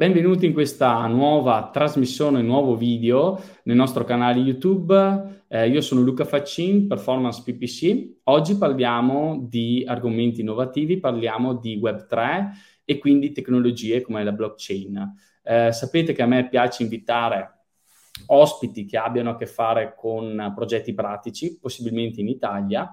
Benvenuti in questa nuova trasmissione, nuovo video nel nostro canale YouTube. Eh, io sono Luca Faccin, Performance PPC. Oggi parliamo di argomenti innovativi, parliamo di Web3 e quindi tecnologie come la blockchain. Eh, sapete che a me piace invitare ospiti che abbiano a che fare con progetti pratici, possibilmente in Italia,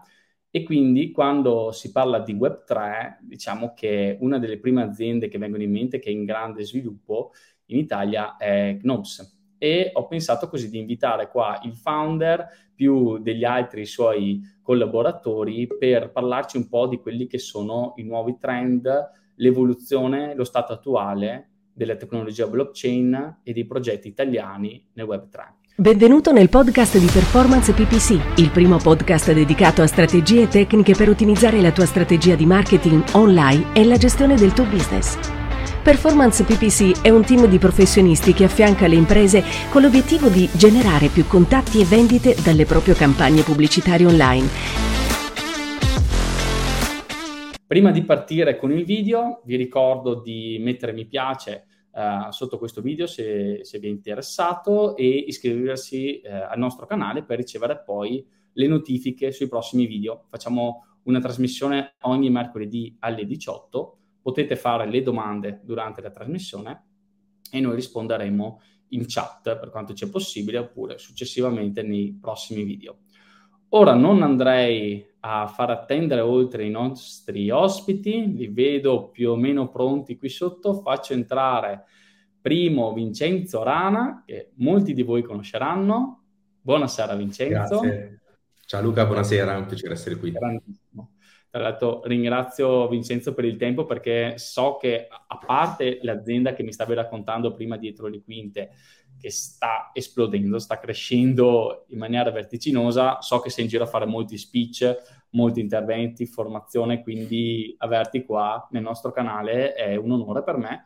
e quindi quando si parla di Web3, diciamo che una delle prime aziende che vengono in mente, che è in grande sviluppo in Italia, è Knobs. E ho pensato così di invitare qua il founder più degli altri suoi collaboratori per parlarci un po' di quelli che sono i nuovi trend, l'evoluzione, lo stato attuale della tecnologia blockchain e dei progetti italiani nel Web3. Benvenuto nel podcast di Performance PPC, il primo podcast dedicato a strategie e tecniche per ottimizzare la tua strategia di marketing online e la gestione del tuo business. Performance PPC è un team di professionisti che affianca le imprese con l'obiettivo di generare più contatti e vendite dalle proprie campagne pubblicitarie online. Prima di partire con il video, vi ricordo di mettere mi piace uh, sotto questo video se, se, vi è interessato e iscriversi uh, al nostro canale per ricevere poi le notifiche sui prossimi video. Facciamo una trasmissione ogni mercoledì alle 18. Potete fare le domande durante la trasmissione e noi risponderemo in chat per quanto sia possibile oppure successivamente nei prossimi video. Ora non andrei a far attendere oltre i nostri ospiti, li vedo più o meno pronti qui sotto, faccio entrare primo Vincenzo Rana, che molti di voi conosceranno. Buonasera Vincenzo. Grazie. Ciao Luca, buonasera, è un piacere essere qui. Grandissimo. Tra l'altro ringrazio Vincenzo per il tempo perché so che a parte l'azienda che mi stavi raccontando prima dietro le quinte, che sta esplodendo, sta crescendo in maniera vertiginosa. So che sei in giro a fare molti speech, molti interventi, formazione, quindi averti qua nel nostro canale è un onore per me.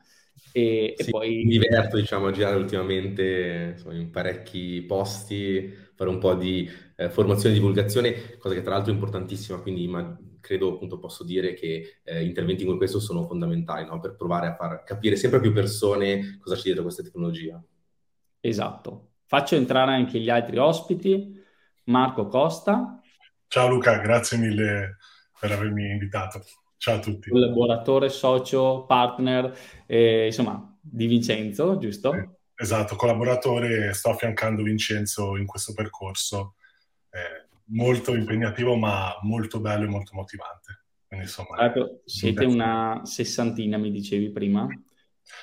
E, sì, e poi... Mi diverto, diciamo, a girare ultimamente insomma, in parecchi posti, fare un po' di eh, formazione e divulgazione, cosa che tra l'altro è importantissima, quindi ma, credo appunto posso dire che eh, interventi come questo sono fondamentali no? per provare a far capire sempre più persone cosa c'è dietro questa tecnologia. Esatto. Faccio entrare anche gli altri ospiti. Marco Costa. Ciao Luca, grazie mille per avermi invitato. Ciao a tutti. Collaboratore, socio, partner, eh, insomma, di Vincenzo, giusto? Eh, esatto, collaboratore, sto affiancando Vincenzo in questo percorso. Eh, molto impegnativo, ma molto bello e molto motivante. Quindi, insomma, ecco, siete una sessantina, mi dicevi prima?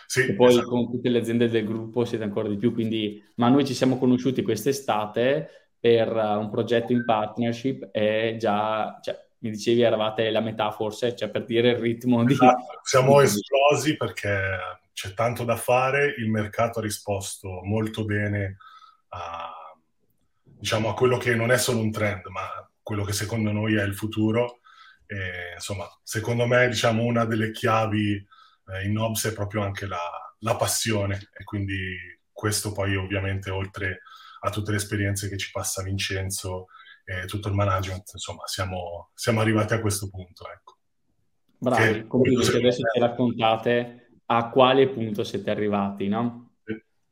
Sì, e poi esatto. con tutte le aziende del gruppo siete ancora di più, quindi, ma noi ci siamo conosciuti quest'estate per uh, un progetto in partnership e già, cioè, mi dicevi eravate la metà forse, cioè per dire il ritmo di... Esatto. Siamo esplosi perché c'è tanto da fare, il mercato ha risposto molto bene a, diciamo, a quello che non è solo un trend, ma quello che secondo noi è il futuro. E, insomma, secondo me, diciamo, una delle chiavi eh, in Nobs è proprio anche la, la, passione e quindi questo poi ovviamente oltre a tutte le esperienze che ci passa Vincenzo e tutto il management, insomma siamo, siamo arrivati a questo punto. Ecco. Bravi, come adesso ci raccontate a quale punto siete arrivati, no?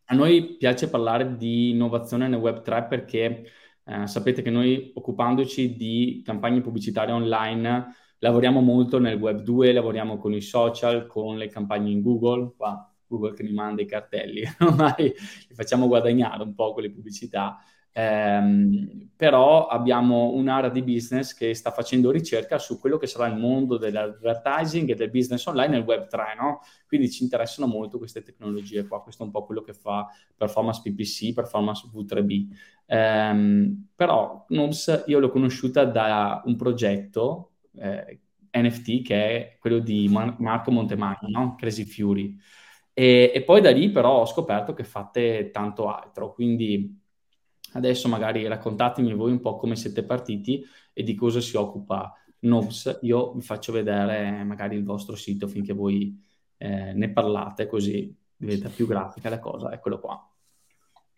A noi piace parlare di innovazione nel Web3 perché eh, sapete che noi occupandoci di campagne pubblicitarie online lavoriamo molto nel web 2, lavoriamo con i social, con le campagne in Google, qua Google che mi manda i cartelli, ormai li facciamo guadagnare un po' con le pubblicità, ehm, però abbiamo un'area di business che sta facendo ricerca su quello che sarà il mondo dell'advertising e del business online nel web 3, no? Quindi ci interessano molto queste tecnologie qua, questo è un po' quello che fa Performance PPC, Performance V3B. Ehm, però Knobs io l'ho conosciuta da un progetto eh, NFT che è quello di Mar- Marco Montemagno, no? Crazy Fury. E, e, poi da lì però ho scoperto che fate tanto altro, quindi adesso magari raccontatemi voi un po' come siete partiti e di cosa si occupa Nobs. Io vi faccio vedere magari il vostro sito finché voi eh, ne parlate, così diventa più grafica la cosa. Eccolo qua.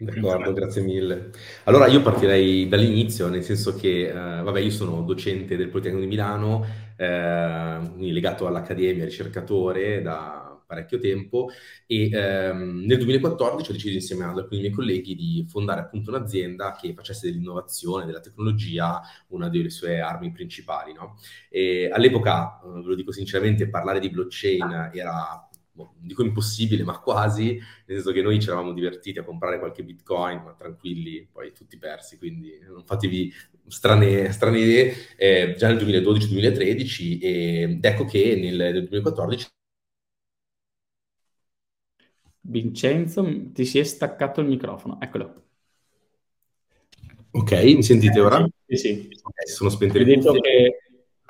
D'accordo, grazie mille. Allora io partirei dall'inizio, nel senso che, eh, vabbè, io sono docente del Politecnico di Milano, eh, legato all'Accademia, ricercatore da parecchio tempo e ehm, nel 2014 ho deciso insieme ad alcuni miei colleghi di fondare appunto un'azienda che facesse dell'innovazione, della tecnologia una delle sue armi principali. No? all'epoca, eh, ve lo dico sinceramente, parlare di blockchain era boh, dico impossibile, ma quasi, nel senso che noi ci eravamo divertiti a comprare qualche bitcoin, ma tranquilli, poi tutti persi, quindi non fatevi strane, strane idee, eh, già nel 2012-2013 ed ecco che nel, nel 2014 Vincenzo, ti si è staccato il microfono, eccolo. Ok, mi sentite ora? Sì, sì. Okay, sono spente le cuffie. che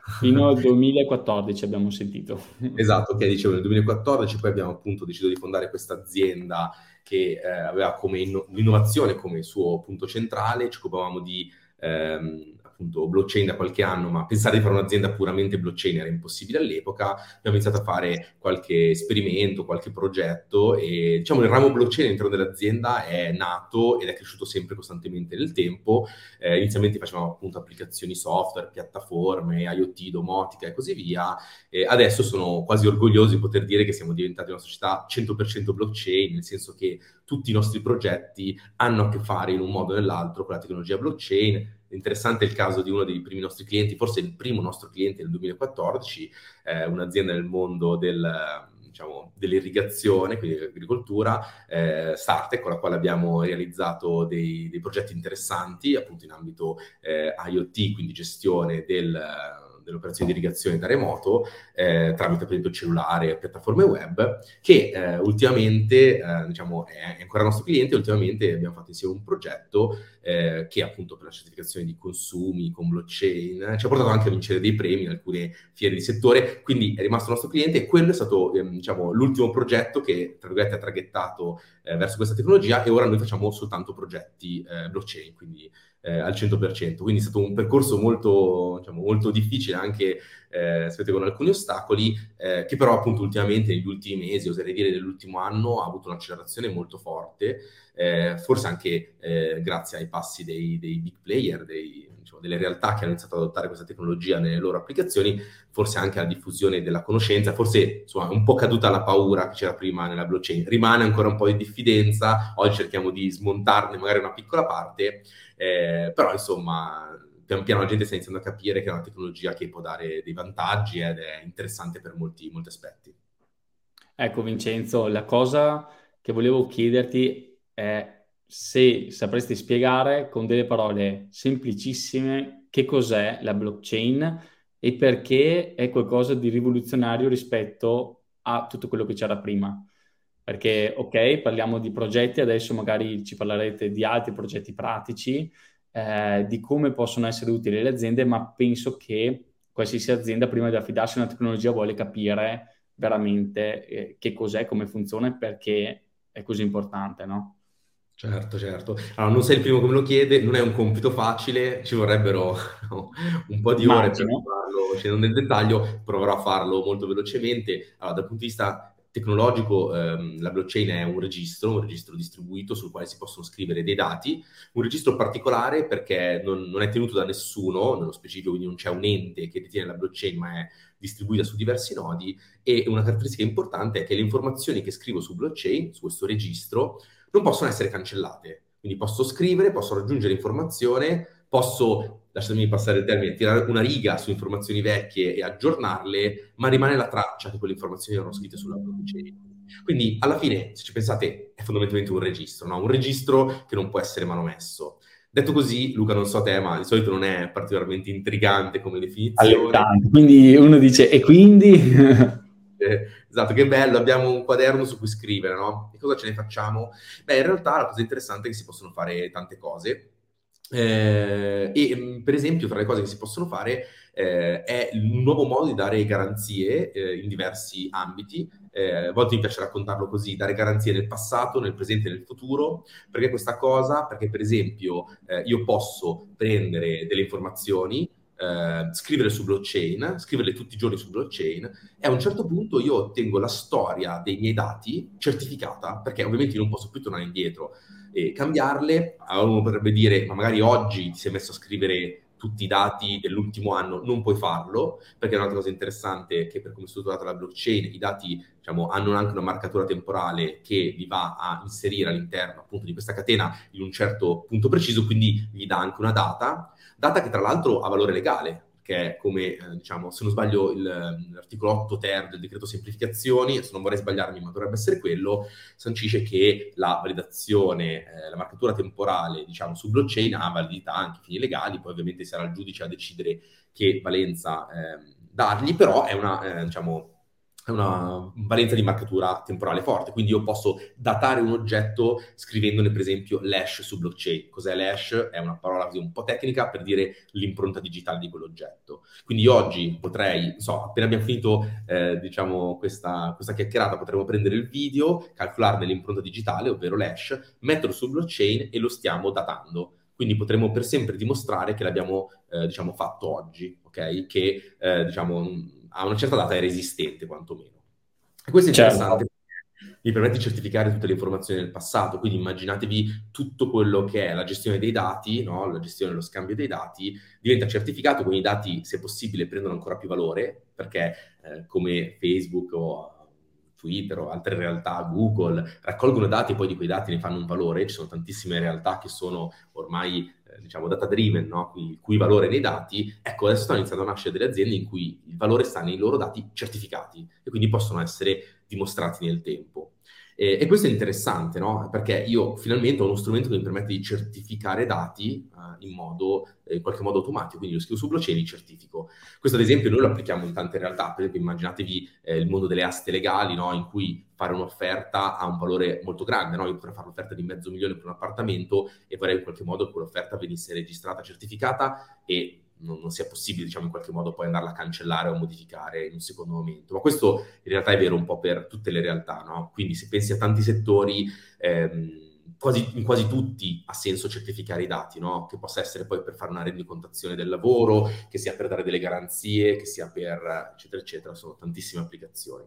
fino al 2014 abbiamo sentito. Esatto, ok, dicevo nel 2014 poi abbiamo appunto deciso di fondare questa azienda che eh, aveva come inno- l'innovazione come suo punto centrale, ci occupavamo di ehm, appunto blockchain da qualche anno, ma pensare di fare un'azienda puramente blockchain era impossibile all'epoca. Abbiamo iniziato a fare qualche esperimento, qualche progetto e diciamo il ramo blockchain all'interno dell'azienda è nato ed è cresciuto sempre costantemente nel tempo. Eh, inizialmente facevamo appunto applicazioni software, piattaforme, IoT, domotica e così via. E adesso sono quasi orgoglioso di poter dire che siamo diventati una società 100% blockchain, nel senso che tutti i nostri progetti hanno a che fare in un modo o nell'altro con la tecnologia blockchain. Interessante il caso di uno dei primi nostri clienti, forse il primo nostro cliente nel 2014, eh, un'azienda nel mondo del, diciamo, dell'irrigazione, quindi dell'agricoltura, eh, Startec, con la quale abbiamo realizzato dei, dei progetti interessanti appunto in ambito eh, IoT, quindi gestione del delle operazioni di irrigazione da remoto eh, tramite per esempio cellulare e piattaforme web che eh, ultimamente eh, diciamo è ancora nostro cliente ultimamente abbiamo fatto insieme un progetto eh, che appunto per la certificazione di consumi con blockchain ci ha portato anche a vincere dei premi in alcune fiere di settore quindi è rimasto nostro cliente e quello è stato ehm, diciamo l'ultimo progetto che tra virgolette ha traghettato eh, verso questa tecnologia e ora noi facciamo soltanto progetti eh, blockchain quindi eh, al 100%. Quindi è stato un percorso molto, diciamo, molto difficile anche eh, con alcuni ostacoli, eh, che però appunto ultimamente negli ultimi mesi, oserei dire nell'ultimo anno, ha avuto un'accelerazione molto forte, eh, forse anche eh, grazie ai passi dei, dei big player, dei, diciamo, delle realtà che hanno iniziato ad adottare questa tecnologia nelle loro applicazioni, forse anche alla diffusione della conoscenza, forse insomma un po' caduta la paura che c'era prima nella blockchain, rimane ancora un po' di diffidenza, oggi cerchiamo di smontarne magari una piccola parte, eh, però insomma pian piano la gente sta iniziando a capire che è una tecnologia che può dare dei vantaggi ed è interessante per molti, molti aspetti. Ecco Vincenzo, la cosa che volevo chiederti è se sapresti spiegare con delle parole semplicissime che cos'è la blockchain e perché è qualcosa di rivoluzionario rispetto a tutto quello che c'era prima. Perché, ok, parliamo di progetti, adesso magari ci parlerete di altri progetti pratici, eh, di come possono essere utili le aziende, ma penso che qualsiasi azienda, prima di affidarsi a una tecnologia, vuole capire veramente eh, che cos'è, come funziona e perché è così importante, no? Certo, certo. Allora, non sei il primo che me lo chiede, non è un compito facile, ci vorrebbero no, un po' di ore Immagino. per farlo scendendo nel dettaglio, proverò a farlo molto velocemente. Allora, dal punto di vista tecnologico ehm, la blockchain è un registro, un registro distribuito sul quale si possono scrivere dei dati, un registro particolare perché non, non, è tenuto da nessuno, nello specifico quindi non c'è un ente che detiene la blockchain ma è distribuita su diversi nodi e una caratteristica importante è che le informazioni che scrivo su blockchain, su questo registro, non possono essere cancellate. Quindi posso scrivere, posso raggiungere informazione, posso lasciatemi passare il termine, tirare una riga su informazioni vecchie e aggiornarle, ma rimane la traccia che quelle informazioni erano scritte sulla blockchain. Quindi alla fine, se ci pensate, è fondamentalmente un registro, no? un registro che non può essere manomesso. Detto così, Luca, non so te, ma di solito non è particolarmente intrigante come definizione. Allettante. Quindi uno dice, e quindi? eh, esatto, che bello, abbiamo un quaderno su cui scrivere, no? E cosa ce ne facciamo? Beh, in realtà la cosa interessante è che si possono fare tante cose eh, e mm, per esempio, tra le cose che si possono fare eh, è un nuovo modo di dare garanzie eh, in diversi ambiti. Eh, a volte mi piace raccontarlo così: dare garanzie nel passato, nel presente e nel futuro. Perché questa cosa? Perché, per esempio, eh, io posso prendere delle informazioni. Uh, scrivere su blockchain, scriverle tutti i giorni su blockchain e a un certo punto io ottengo la storia dei miei dati certificata perché ovviamente io non posso più tornare indietro e cambiarle. Allora uno potrebbe dire, ma magari oggi ti sei messo a scrivere tutti i dati dell'ultimo anno, non puoi farlo, perché un'altra cosa interessante è che per come è strutturata la blockchain, i dati diciamo, hanno anche una marcatura temporale che li va a inserire all'interno appunto di questa catena in un certo punto preciso, quindi gli dà anche una data, data che tra l'altro ha valore legale, che è come, eh, diciamo, se non sbaglio, il, l'articolo 8 ter del decreto semplificazioni, se non vorrei sbagliarmi, ma dovrebbe essere quello, sancisce che la validazione, eh, la marcatura temporale, diciamo, su blockchain ha validità anche fini legali, poi ovviamente sarà il giudice a decidere che valenza eh, dargli, però è una, eh, diciamo, una valenza di marcatura temporale forte, quindi io posso datare un oggetto scrivendone per esempio l'hash su blockchain. Cos'è l'hash? È una parola così un po' tecnica per dire l'impronta digitale di quell'oggetto. Quindi oggi potrei, so, appena abbiamo finito eh, diciamo questa, questa chiacchierata, potremmo prendere il video, calcolarne l'impronta digitale, ovvero l'hash, metterlo su blockchain e lo stiamo datando. Quindi potremmo per sempre dimostrare che l'abbiamo eh, diciamo fatto oggi, ok? Che eh, diciamo a una certa data era esistente quantomeno. E questo è certo. interessante. Certo. Mi permette di certificare tutte le informazioni del passato, quindi immaginatevi tutto quello che è la gestione dei dati, no? la gestione dello scambio dei dati, diventa certificato, quindi i dati, se possibile, prendono ancora più valore, perché eh, come Facebook o Twitter o altre realtà, Google, raccolgono dati e poi di quei dati ne fanno un valore. Ci sono tantissime realtà che sono ormai diciamo data driven, no? il cui valore nei dati, ecco adesso stanno iniziando a nascere delle aziende in cui il valore sta nei loro dati certificati e quindi possono essere dimostrati nel tempo. E, e questo è interessante, no? Perché io finalmente ho uno strumento che mi permette di certificare dati uh, in modo, eh, in qualche modo automatico, quindi lo scrivo su blockchain e li certifico. Questo ad esempio noi lo applichiamo in tante realtà, per esempio immaginatevi eh, il mondo delle aste legali, no? In cui fare un'offerta ha un valore molto grande, no? Io potrei fare un'offerta di mezzo milione per un appartamento e vorrei in qualche modo che quell'offerta venisse registrata, certificata e non, non, sia possibile, diciamo, in qualche modo poi andarla a cancellare o modificare in un secondo momento. Ma questo in realtà è vero un po' per tutte le realtà, no? Quindi se pensi a tanti settori, ehm, quasi, in quasi tutti ha senso certificare i dati, no? Che possa essere poi per fare una rendicontazione del lavoro, che sia per dare delle garanzie, che sia per eccetera, eccetera. Sono tantissime applicazioni.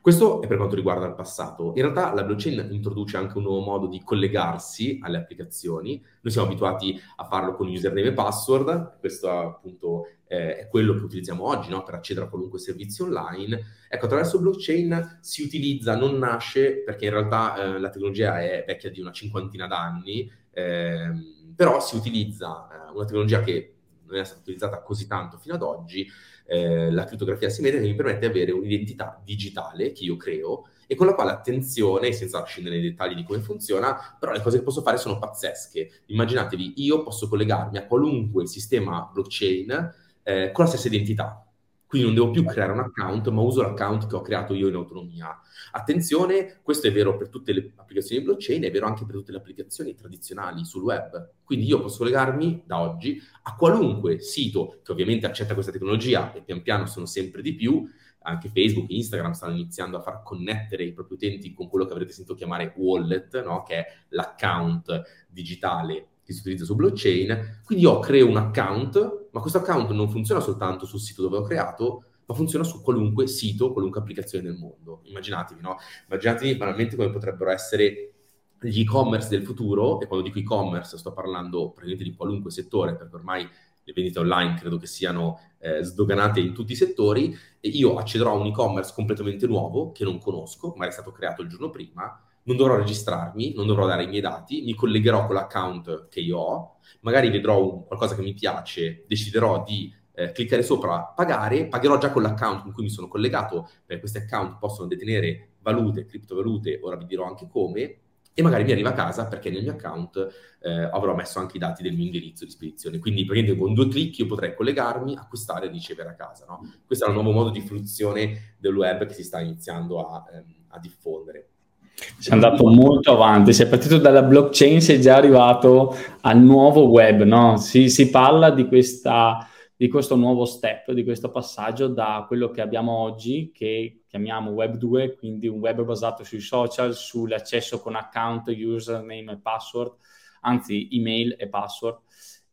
Questo è per quanto riguarda il passato. In realtà la blockchain introduce anche un nuovo modo di collegarsi alle applicazioni. Noi siamo abituati a farlo con username e password, questo appunto eh, è quello che utilizziamo oggi no? per accedere a qualunque servizio online. Ecco, attraverso blockchain si utilizza, non nasce, perché in realtà eh, la tecnologia è vecchia di una cinquantina d'anni, eh, però si utilizza eh, una tecnologia che non è stata utilizzata così tanto fino ad oggi, eh, la crittografia asimmetrica che mi permette di avere un'identità digitale che io creo e con la quale, attenzione, senza scendere nei dettagli di come funziona, però le cose che posso fare sono pazzesche. Immaginatevi, io posso collegarmi a qualunque sistema blockchain eh, con la stessa identità. Quindi non devo più creare un account, ma uso l'account che ho creato io in autonomia. Attenzione, questo è vero per tutte le applicazioni blockchain, è vero anche per tutte le applicazioni tradizionali sul web. Quindi io posso collegarmi da oggi a qualunque sito che ovviamente accetta questa tecnologia e pian piano sono sempre di più. Anche Facebook e Instagram stanno iniziando a far connettere i propri utenti con quello che avrete sentito chiamare wallet, no? che è l'account digitale che si utilizza su blockchain. Quindi io creo un account, ma questo account non funziona soltanto sul sito dove ho creato, ma funziona su qualunque sito, qualunque applicazione del mondo. Immaginatevi, no? Immaginatevi banalmente come potrebbero essere gli e-commerce del futuro, e quando dico e-commerce sto parlando praticamente di qualunque settore, perché ormai le vendite online credo che siano eh, sdoganate in tutti i settori, e io accederò a un e-commerce completamente nuovo, che non conosco, magari è stato creato il giorno prima, non dovrò registrarmi, non dovrò dare i miei dati, mi collegherò con l'account che io ho, magari vedrò un, qualcosa che mi piace, deciderò di eh, cliccare sopra pagare, pagherò già con l'account con cui mi sono collegato, perché questi account possono detenere valute, criptovalute, ora vi dirò anche come, e magari mi arriva a casa perché nel mio account eh, avrò messo anche i dati del mio indirizzo di spedizione. Quindi praticamente con due clic io potrei collegarmi, acquistare e ricevere a casa. No? Questo è un nuovo modo di fruizione del web che si sta iniziando a, ehm, a diffondere. Sei andato molto avanti, sei partito dalla blockchain, sei già arrivato al nuovo web, no? Si, si parla di, questa, di questo nuovo step, di questo passaggio da quello che abbiamo oggi, che chiamiamo Web 2, quindi un web basato sui social, sull'accesso con account, username e password, anzi email e password,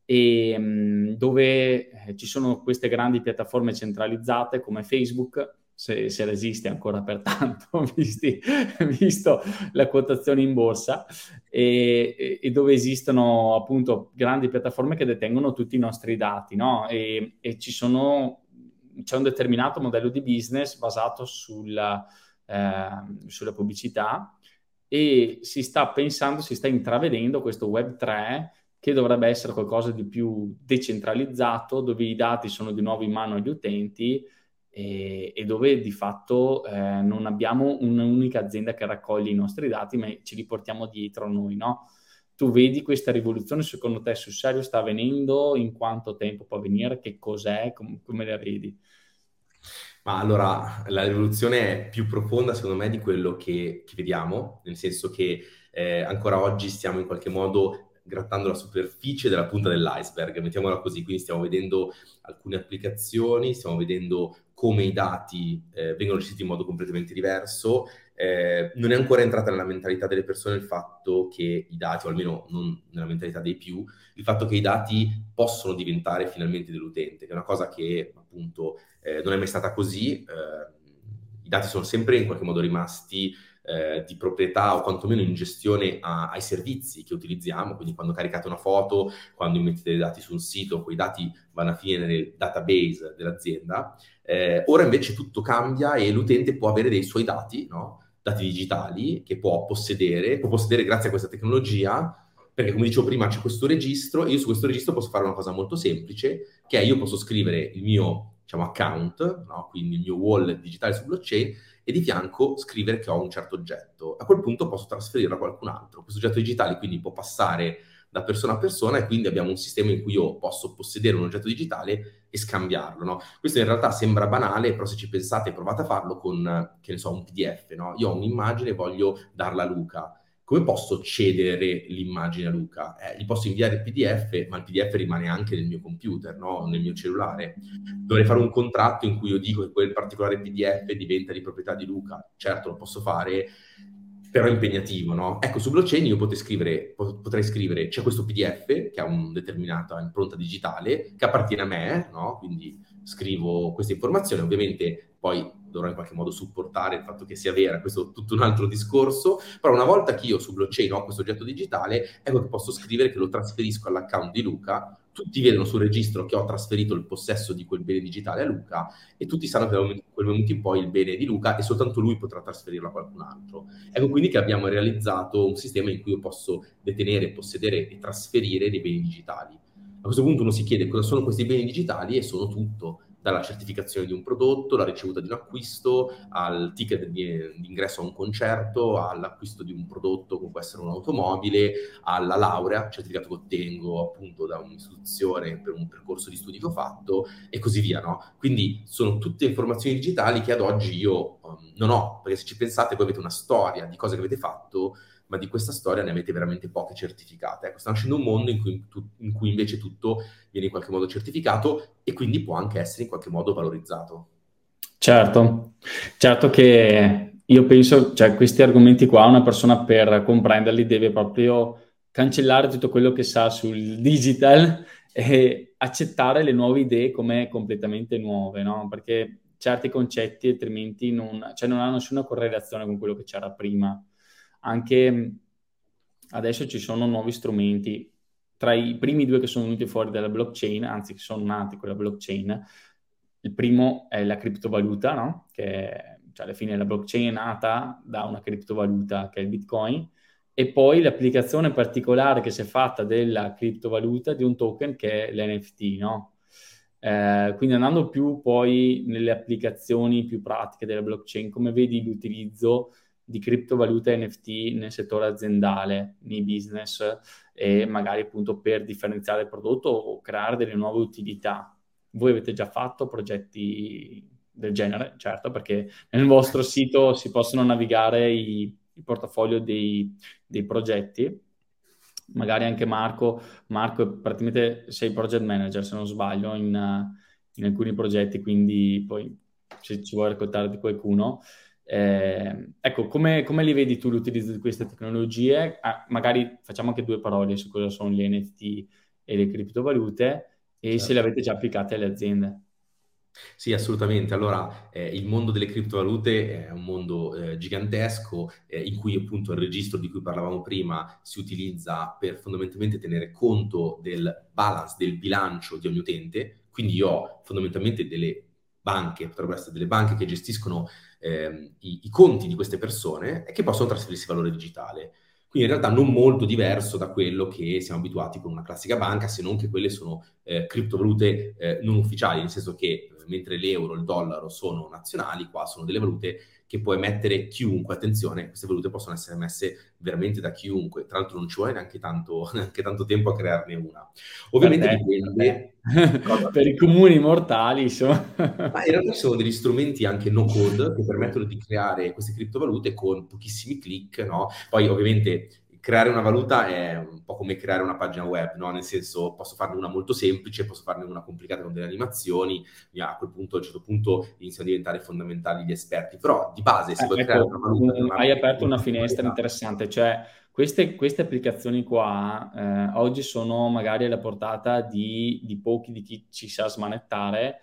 e, mm, dove eh, ci sono queste grandi piattaforme centralizzate come Facebook se, se resiste ancora per tanto, visti, visto la quotazione in borsa, e, e, dove esistono appunto grandi piattaforme che detengono tutti i nostri dati, no? E, e ci sono, c'è un determinato modello di business basato sulla, eh, sulla pubblicità e si sta pensando, si sta intravedendo questo Web 3 che dovrebbe essere qualcosa di più decentralizzato, dove i dati sono di nuovo in mano agli utenti e, e dove di fatto eh, non abbiamo un'unica azienda che raccoglie i nostri dati, ma ce li portiamo dietro noi, no? Tu vedi questa rivoluzione, secondo te sul serio sta avvenendo? In quanto tempo può avvenire? Che cos'è? Com- come la vedi? Ma allora, la rivoluzione è più profonda, secondo me, di quello che, che vediamo, nel senso che eh, ancora oggi stiamo in qualche modo grattando la superficie della punta dell'iceberg, mettiamola così, quindi stiamo vedendo alcune applicazioni, stiamo vedendo come i dati eh, vengono gestiti in modo completamente diverso. Eh, non è ancora entrata nella mentalità delle persone il fatto che i dati, o almeno non nella mentalità dei più, il fatto che i dati possono diventare finalmente dell'utente, che è una cosa che appunto eh, non è mai stata così. Eh, I dati sono sempre in qualche modo rimasti eh, di proprietà o quantomeno in gestione a, ai servizi che utilizziamo, quindi quando caricate una foto, quando mettete dei dati su un sito, quei dati vanno a finire nel database dell'azienda. Eh, ora invece tutto cambia e l'utente può avere dei suoi dati, no? dati digitali, che può possedere, può possedere grazie a questa tecnologia, perché come dicevo prima c'è questo registro e io su questo registro posso fare una cosa molto semplice, che è io posso scrivere il mio diciamo, account, no? quindi il mio wallet digitale su blockchain, e di fianco scrivere che ho un certo oggetto. A quel punto posso trasferirlo a qualcun altro. Questo oggetto digitale quindi può passare da persona a persona e quindi abbiamo un sistema in cui io posso possedere un oggetto digitale e scambiarlo. No? Questo in realtà sembra banale, però se ci pensate provate a farlo con, che ne so, un PDF. No? Io ho un'immagine e voglio darla a Luca come posso cedere l'immagine a Luca? Eh, gli posso inviare il PDF, ma il PDF rimane anche nel mio computer, no? nel mio cellulare. Dovrei fare un contratto in cui io dico che quel particolare PDF diventa di proprietà di Luca. Certo, lo posso fare, però è impegnativo, no? Ecco, su blockchain io potrei scrivere, potrei scrivere, c'è questo PDF che ha una determinata impronta digitale che appartiene a me, no? Quindi scrivo queste informazioni, ovviamente poi dovrò in qualche modo supportare il fatto che sia vera, questo è tutto un altro discorso, però una volta che io su blockchain ho questo oggetto digitale, ecco che posso scrivere che lo trasferisco all'account di Luca, tutti vedono sul registro che ho trasferito il possesso di quel bene digitale a Luca e tutti sanno che da quel momento in poi il bene è di Luca e soltanto lui potrà trasferirlo a qualcun altro. Ecco quindi che abbiamo realizzato un sistema in cui io posso detenere, possedere e trasferire dei beni digitali. A questo punto uno si chiede cosa sono questi beni digitali e sono tutto dalla certificazione di un prodotto, la ricevuta di un acquisto, al ticket di, ingresso a un concerto, all'acquisto di un prodotto come può essere un'automobile, alla laurea, certificato che ottengo appunto da un'istituzione per un percorso di studi che ho fatto e così via, no? Quindi sono tutte informazioni digitali che ad oggi io um, non ho, perché se ci pensate voi avete una storia di cose che avete fatto ma di questa storia ne avete veramente poche certificate. Ecco, sta nascendo un mondo in cui, tu, in cui, invece tutto viene in qualche modo certificato e quindi può anche essere in qualche modo valorizzato. Certo, certo che io penso, cioè questi argomenti qua, una persona per comprenderli deve proprio cancellare tutto quello che sa sul digital e accettare le nuove idee come completamente nuove, no? Perché certi concetti altrimenti non, cioè non hanno nessuna correlazione con quello che c'era prima anche adesso ci sono nuovi strumenti. Tra i primi due che sono venuti fuori dalla blockchain, anzi che sono nati con la blockchain, il primo è la criptovaluta, no? che cioè, alla fine la blockchain è nata da una criptovaluta che è il Bitcoin, e poi l'applicazione particolare che si è fatta della criptovaluta di un token che è l'NFT, no? Eh, quindi andando più poi nelle applicazioni più pratiche della blockchain, come vedi l'utilizzo di criptovalute NFT nel settore aziendale, nei business e magari appunto per differenziare il prodotto o creare delle nuove utilità. Voi avete già fatto progetti del genere, certo, perché nel vostro sito si possono navigare i, il portafoglio dei, dei progetti. Magari anche Marco, Marco praticamente sei project manager se non sbaglio in, in alcuni progetti, quindi poi se ci vuoi raccontare di qualcuno. Eh, ecco, come, come, li vedi tu l'utilizzo di queste tecnologie? Ah, magari facciamo anche due parole su cosa sono gli NFT e le criptovalute e certo. se le avete già applicate alle aziende. Sì, assolutamente. Allora, eh, il mondo delle criptovalute è un mondo eh, gigantesco eh, in cui appunto il registro di cui parlavamo prima si utilizza per fondamentalmente tenere conto del balance, del bilancio di ogni utente. Quindi io ho fondamentalmente delle banche, potrebbero essere delle banche che gestiscono ehm, i, i conti di queste persone e che possono trasferirsi valore digitale. Quindi in realtà non molto diverso da quello che siamo abituati con una classica banca, se non che quelle sono eh, criptovalute eh, non ufficiali, nel senso che eh, mentre l'euro e il dollaro sono nazionali, qua sono delle valute che può emettere chiunque. Attenzione, queste valute possono essere emesse veramente da chiunque. Tra l'altro non ci vuole neanche tanto, neanche tanto tempo a crearne una. Ovviamente per dipende... per i comuni mortali, insomma. Ma in realtà ci sono degli strumenti anche no code che permettono di creare queste criptovalute con pochissimi click, no? Poi ovviamente creare una valuta è un po' come creare una pagina web, no? Nel senso, posso farne una molto semplice, posso farne una complicata con delle animazioni, a quel punto, a un certo punto, iniziano a diventare fondamentali gli esperti. Però, di base, se eh, vuoi ecco, creare una valuta... Una hai aperto una finestra interessante, cioè queste, queste applicazioni qua eh, oggi sono magari alla portata di, di pochi, di chi ci sa smanettare,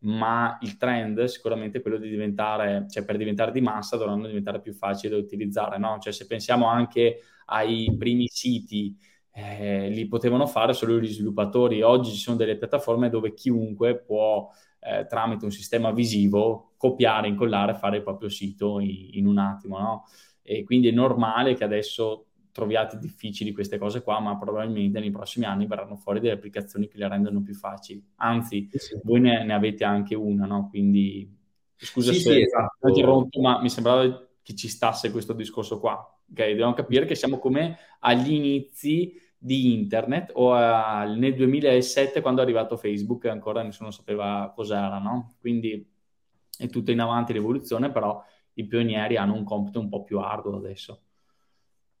ma il trend sicuramente è quello di diventare, cioè per diventare di massa dovranno diventare più facili da utilizzare, no? Cioè se pensiamo anche ai primi siti, eh, li potevano fare solo gli sviluppatori, oggi ci sono delle piattaforme dove chiunque può eh, tramite un sistema visivo copiare, incollare, fare il proprio sito in, in un attimo, no? E quindi è normale che adesso troviate difficili queste cose qua, ma probabilmente nei prossimi anni verranno fuori delle applicazioni che le rendono più facili. Anzi, sì. voi ne, ne, avete anche una, no? Quindi scusa sì, se sì, esatto. interrompo, ma mi sembrava che ci stasse questo discorso qua. Ok, dobbiamo capire che siamo come agli inizi di internet o a, nel 2007 quando è arrivato Facebook ancora nessuno sapeva cos'era, no? Quindi è tutto in avanti l'evoluzione, però i pionieri hanno un compito un po' più arduo adesso.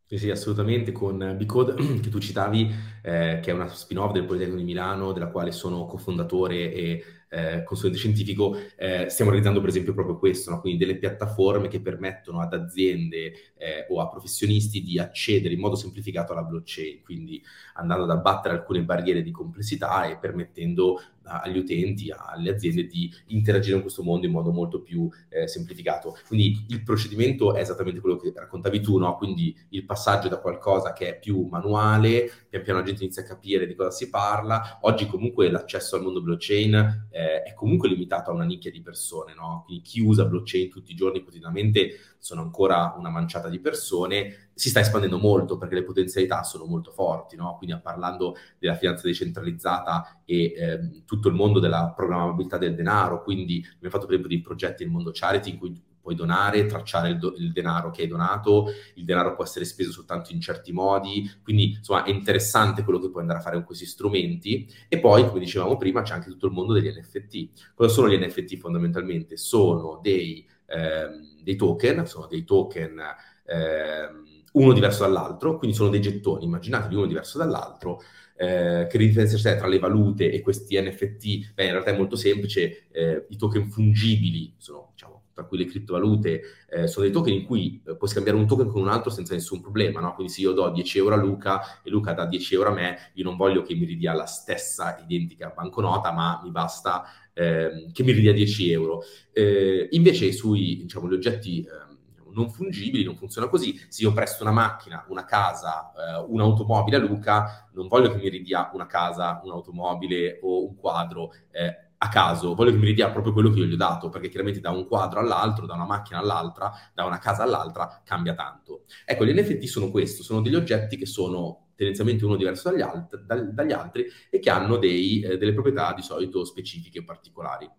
Sì, sì, assolutamente, con Bcode che tu citavi, eh, che è una spin-off del Politecnico di Milano, della quale sono cofondatore e eh, consulente scientifico, eh, stiamo realizzando per esempio proprio questo, no? quindi delle piattaforme che permettono ad aziende eh, o a professionisti di accedere in modo semplificato alla blockchain, quindi andando ad abbattere alcune barriere di complessità e permettendo agli utenti, alle aziende di interagire in questo mondo in modo molto più eh, semplificato. Quindi il procedimento è esattamente quello che raccontavi tu, no? quindi il passaggio da qualcosa che è più manuale, pian piano la gente inizia a capire di cosa si parla, oggi comunque l'accesso al mondo blockchain eh, è comunque limitato a una nicchia di persone, no? quindi chi usa blockchain tutti i giorni quotidianamente sono ancora una manciata di persone, si sta espandendo molto perché le potenzialità sono molto forti, no? quindi parlando della finanza decentralizzata e ehm, tutto il mondo della programmabilità del denaro, quindi abbiamo fatto per esempio dei progetti nel mondo charity in cui puoi donare, tracciare il, do- il, denaro che hai donato, il denaro può essere speso soltanto in certi modi, quindi insomma è interessante quello che puoi andare a fare con questi strumenti e poi come dicevamo prima c'è anche tutto il mondo degli NFT. Cosa sono gli NFT fondamentalmente? Sono dei, dei token, sono dei token ehm, uno diverso dall'altro, quindi sono dei gettoni, immaginatevi uno diverso dall'altro, eh, che differenza c'è tra le valute e questi NFT? Beh, in realtà è molto semplice, eh, i token fungibili sono, diciamo, tra cui le criptovalute, eh, sono dei token in cui eh, puoi scambiare un token con un altro senza nessun problema, no? Quindi se io do 10 euro a Luca e Luca dà 10 euro a me, io non voglio che mi ridia la stessa identica banconota, ma mi basta eh, che mi ridia 10 euro. Eh, invece sui, diciamo, gli oggetti ehm, non fungibili, non funziona così. Se io presto una macchina, una casa, eh, un'automobile a Luca, non voglio che mi ridia una casa, un'automobile o un quadro eh, a caso, voglio che mi ridia proprio quello che io gli ho dato, perché chiaramente da un quadro all'altro, da una macchina all'altra, da una casa all'altra, cambia tanto. Ecco, gli NFT sono questo, sono degli oggetti che sono tendenzialmente uno diverso dagli, alt- dagli altri e che hanno dei, eh, delle proprietà di solito specifiche e particolari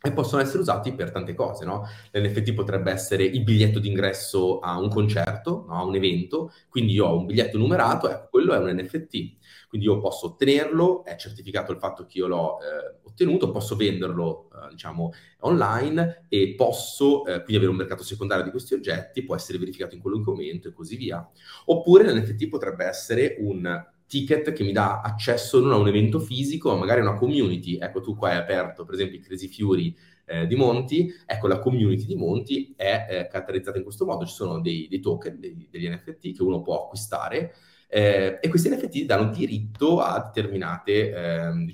e possono essere usati per tante cose, no? L'NFT potrebbe essere il biglietto d'ingresso a un concerto, no? a un evento, quindi io ho un biglietto numerato, ecco, quello è un NFT. Quindi io posso ottenerlo, è certificato il fatto che io l'ho eh, ottenuto, posso venderlo, eh, diciamo, online e posso eh, quindi avere un mercato secondario di questi oggetti, può essere verificato in qualunque momento e così via. Oppure l'NFT potrebbe essere un ticket che mi dà accesso non a un evento fisico, ma magari a una community. Ecco, tu qua hai aperto, per esempio, i Crazy Fury eh, di Monti. Ecco, la community di Monti è eh, caratterizzata in questo modo. Ci sono dei, dei token, dei, degli NFT che uno può acquistare eh, e questi NFT danno diritto a determinate, ehm,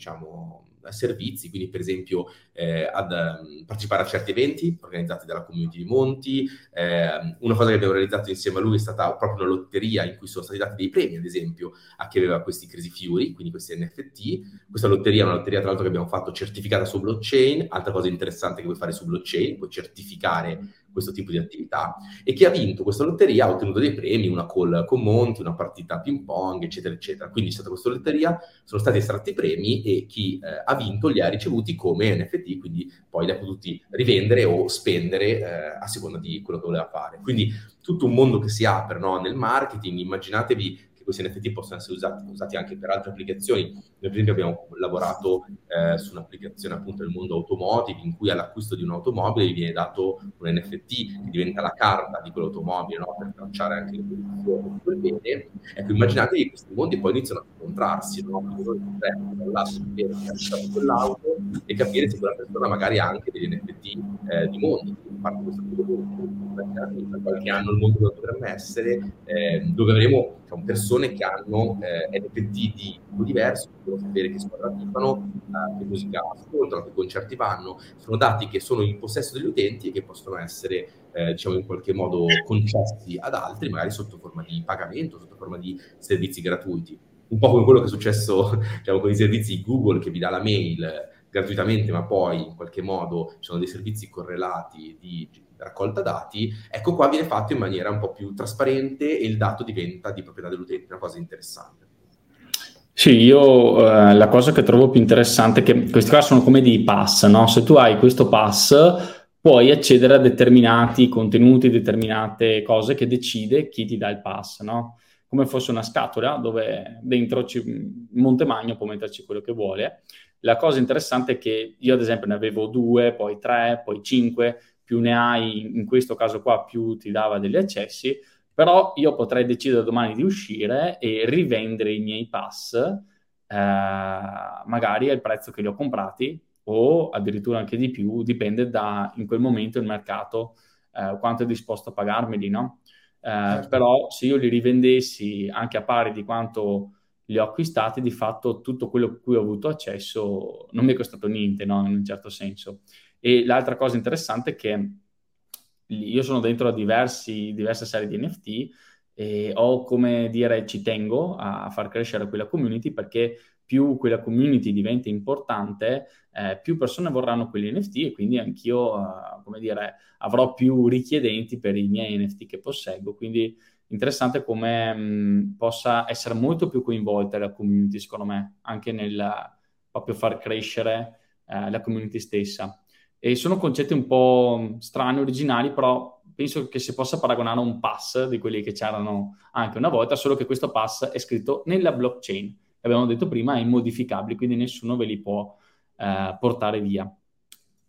servizi, quindi per esempio eh, ad um, partecipare a certi eventi organizzati dalla community di Monti. Eh, una cosa che abbiamo realizzato insieme a lui è stata proprio una lotteria in cui sono stati dati dei premi, ad esempio, a chi aveva questi Crazy Fury, quindi questi NFT. Questa lotteria è una lotteria, tra l'altro, che abbiamo fatto certificata su blockchain. Altra cosa interessante che puoi fare su blockchain, puoi certificare questo tipo di attività. E chi ha vinto questa lotteria ha ottenuto dei premi, una call con Monti, una partita ping pong, eccetera, eccetera. Quindi è stata questa lotteria, sono stati estratti premi e chi eh, ha vinto li ha ricevuti come NFT, quindi poi li ha potuti rivendere o spendere eh, a seconda di quello che voleva fare. Quindi tutto un mondo che si apre no, nel marketing, immaginatevi questi NFT possono essere usati, usati, anche per altre applicazioni. Noi per esempio abbiamo lavorato eh, su un'applicazione appunto nel mondo automotive in cui all'acquisto di un'automobile viene dato un NFT che diventa la carta di quell'automobile no? per tracciare anche le posizioni di bene. Ecco, immaginatevi che questi mondi poi iniziano a incontrarsi, no? Quell'auto e capire se quella persona magari ha anche degli NFT eh, di mondi. Parte questo tra qualche anno il mondo dove dovremmo essere, eh, dove avremo diciamo, persone che hanno eh, NFT di tipo diverso, devono sapere che squadra tifano, eh, che musica ascoltano, che concerti vanno, sono dati che sono in possesso degli utenti e che possono essere eh, diciamo in qualche modo concessi ad altri, magari sotto forma di pagamento, sotto forma di servizi gratuiti. Un po' come quello che è successo diciamo, con i servizi Google che vi dà la mail gratuitamente, ma poi in qualche modo ci sono dei servizi correlati di raccolta dati, ecco qua viene fatto in maniera un po' più trasparente e il dato diventa di proprietà dell'utente, una cosa interessante. Sì, io eh, la cosa che trovo più interessante è che questi qua sono come dei pass, no? Se tu hai questo pass puoi accedere a determinati contenuti, determinate cose che decide chi ti dà il pass, no? Come fosse una scatola dove dentro ci, Montemagno può metterci quello che vuole. La cosa interessante è che io ad esempio ne avevo due, poi tre, poi cinque, più ne hai, in questo caso qua, più ti dava degli accessi, però io potrei decidere domani di uscire e rivendere i miei pass, eh, magari al prezzo che li ho comprati o addirittura anche di più, dipende da in quel momento il mercato eh, quanto è disposto a pagarmeli, no? Eh, certo. Però se io li rivendessi anche a pari di quanto li ho acquistati, di fatto tutto quello a cui ho avuto accesso non mi è costato niente, no? in un certo senso. E l'altra cosa interessante è che io sono dentro a diversi, diverse serie di NFT e ho come dire ci tengo a, far crescere quella community perché più quella community diventa importante, eh, più persone vorranno quegli NFT e quindi anch'io, uh, come dire, avrò più richiedenti per i miei NFT che posseggo. Quindi interessante come mh, possa essere molto più coinvolta la community, secondo me, anche nel proprio far crescere uh, la community stessa. E sono concetti un po' strani, originali, però penso che si possa paragonare a un pass di quelli che c'erano anche una volta, solo che questo pass è scritto nella blockchain. Abbiamo detto prima, è immodificabile, quindi nessuno ve li può eh, portare via.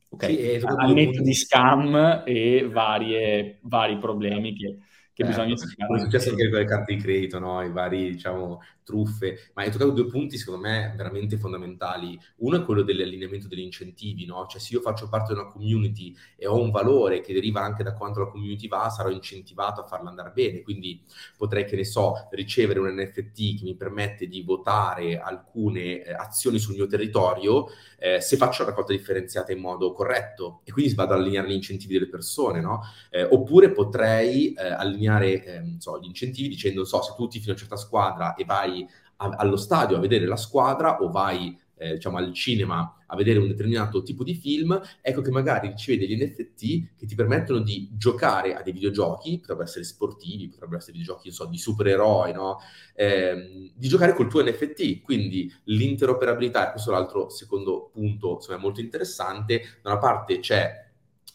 Ok, sì, al netto di scam e varie, vari problemi che, che eh, bisogna spiegare. È successo anche con le carte di credito, no? i vari diciamo, truffe, ma hai toccato due punti secondo me veramente fondamentali. Uno è quello dell'allineamento degli incentivi, no? cioè se io faccio parte di una community e ho un valore che deriva anche da quanto la community va, sarò incentivato a farla andare bene, quindi potrei, che ne so, ricevere un NFT che mi permette di votare alcune eh, azioni sul mio territorio eh, se faccio la raccolta differenziata in modo corretto e quindi vado ad allineare gli incentivi delle persone, no? eh, oppure potrei eh, allineare ehm, so, gli incentivi dicendo, so, se tu tifi una certa squadra e vai a, allo stadio a vedere la squadra o vai eh, diciamo al cinema a vedere un determinato tipo di film, ecco che magari ricevi degli NFT che ti permettono di giocare a dei videogiochi, potrebbero essere sportivi, potrebbero essere videogiochi, so, di supereroi, no? Eh, di giocare col tuo NFT. Quindi l'interoperabilità, e questo è l'altro secondo punto, insomma, molto interessante, da una parte c'è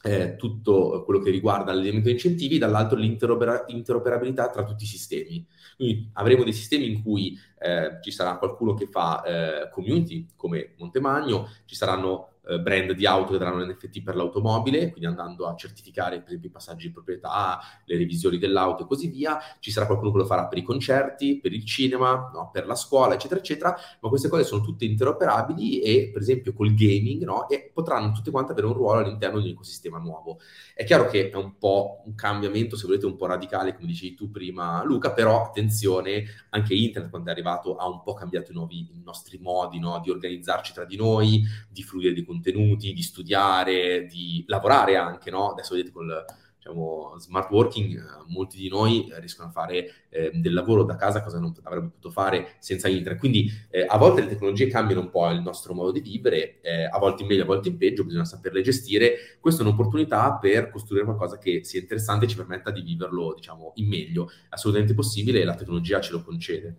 eh, tutto quello che riguarda l'elemento incentivi, dall'altro l'interoperabilità tra tutti i sistemi. Quindi avremo dei sistemi in cui eh, ci sarà qualcuno che fa eh, community come Montemagno, ci saranno brand di auto che daranno l'NFT per l'automobile, quindi andando a certificare per esempio i passaggi di proprietà, le revisioni dell'auto e così via. Ci sarà qualcuno che lo farà per i concerti, per il cinema, no? per la scuola, eccetera, eccetera. Ma queste cose sono tutte interoperabili e per esempio col gaming no? e potranno tutte quante avere un ruolo all'interno di un ecosistema nuovo. È chiaro che è un po' un cambiamento, se volete, un po' radicale, come dicevi tu prima, Luca, però attenzione, anche internet quando è arrivato ha un po' cambiato i, nuovi, i nostri modi no? di organizzarci tra di noi, di fluire di contenuti, di studiare, di lavorare anche, no? Adesso vedete col diciamo, smart working, eh, molti di noi riescono a fare eh, del lavoro da casa, cosa non avrebbe potuto fare senza internet. Quindi eh, a volte le tecnologie cambiano un po' il nostro modo di vivere, eh, a volte in meglio, a volte in peggio, bisogna saperle gestire. Questa è un'opportunità per costruire qualcosa che sia interessante e ci permetta di viverlo, diciamo, in meglio. Assolutamente possibile e la tecnologia ce lo concede.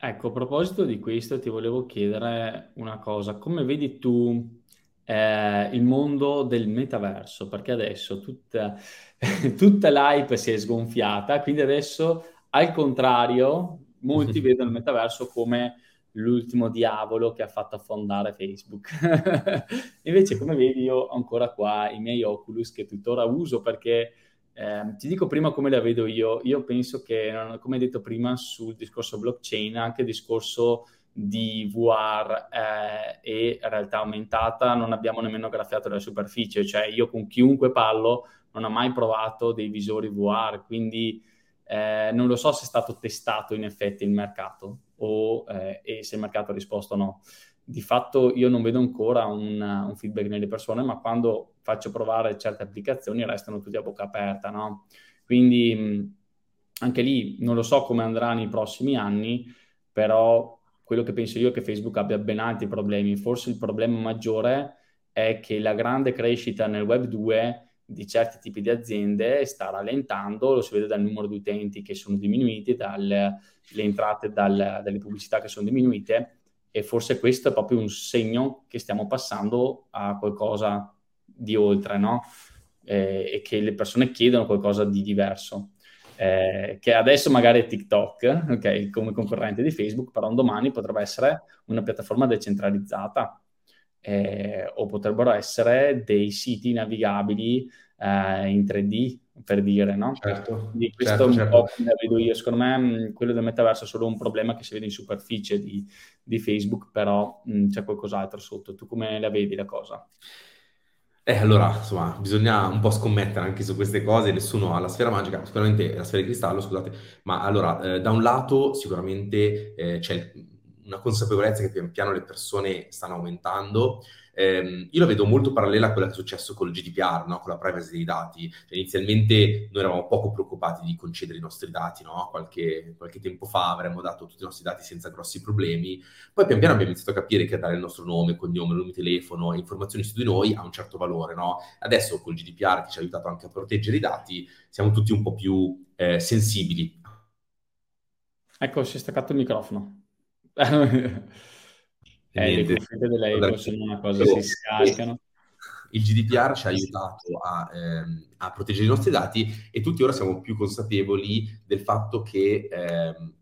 Ecco, a proposito di questo, ti volevo chiedere una cosa. Come vedi tu eh, il mondo del metaverso? Perché adesso tutta, tutta l'hype si è sgonfiata, quindi adesso al contrario, molti vedono il metaverso come l'ultimo diavolo che ha fatto affondare Facebook. Invece, come vedi, io ho ancora qua i miei Oculus che tuttora uso perché eh, ti dico prima come la vedo io. Io penso che, come detto prima sul discorso blockchain, anche il discorso di VR eh, e realtà aumentata. Non abbiamo nemmeno graffiato la superficie, cioè io con chiunque parlo non ho mai provato dei visori VR, quindi eh, non lo so se è stato testato in effetti il mercato o eh, e se il mercato ha risposto no di fatto io non vedo ancora un, un, feedback nelle persone, ma quando faccio provare certe applicazioni restano tutti a bocca aperta, no? Quindi anche lì non lo so come andrà nei prossimi anni, però quello che penso io è che Facebook abbia ben altri problemi. Forse il problema maggiore è che la grande crescita nel Web 2 di certi tipi di aziende sta rallentando, lo si vede dal numero di utenti che sono diminuiti, dalle entrate dal, dalle pubblicità che sono diminuite e forse questo è proprio un segno che stiamo passando a qualcosa di oltre, no? Eh, e che le persone chiedono qualcosa di diverso. Eh, che adesso magari è TikTok, ok, come concorrente di Facebook, però un domani potrebbe essere una piattaforma decentralizzata eh, o potrebbero essere dei siti navigabili eh, in 3D per dire, no? Certo. Quindi questo certo, un certo. po' la vedo io. Secondo me mh, quello del metaverso è solo un problema che si vede in superficie di, di Facebook, però mh, c'è qualcos'altro sotto. Tu come la vedi la cosa? Eh, allora, insomma, bisogna un po' scommettere anche su queste cose, nessuno ha la sfera magica, sicuramente la sfera di cristallo, scusate, ma allora, eh, da un lato sicuramente eh, c'è una consapevolezza che pian piano le persone stanno aumentando, ehm, io la vedo molto parallela a quello che è successo con il GDPR, no? con la privacy dei dati. Cioè, inizialmente noi eravamo poco preoccupati di concedere i nostri dati, no? qualche, qualche, tempo fa avremmo dato tutti i nostri dati senza grossi problemi, poi pian piano abbiamo iniziato a capire che dare il nostro nome, cognome, nome telefono e informazioni su di noi ha un certo valore. No? Adesso col GDPR che ci ha aiutato anche a proteggere i dati, siamo tutti un po' più eh, sensibili. Ecco, si è staccato il microfono. Eh, le cuffie della Evo sono una cosa, si scaricano. Il GDPR ci ha aiutato a, ehm, a, proteggere i nostri dati e tutti ora siamo più consapevoli del fatto che ehm,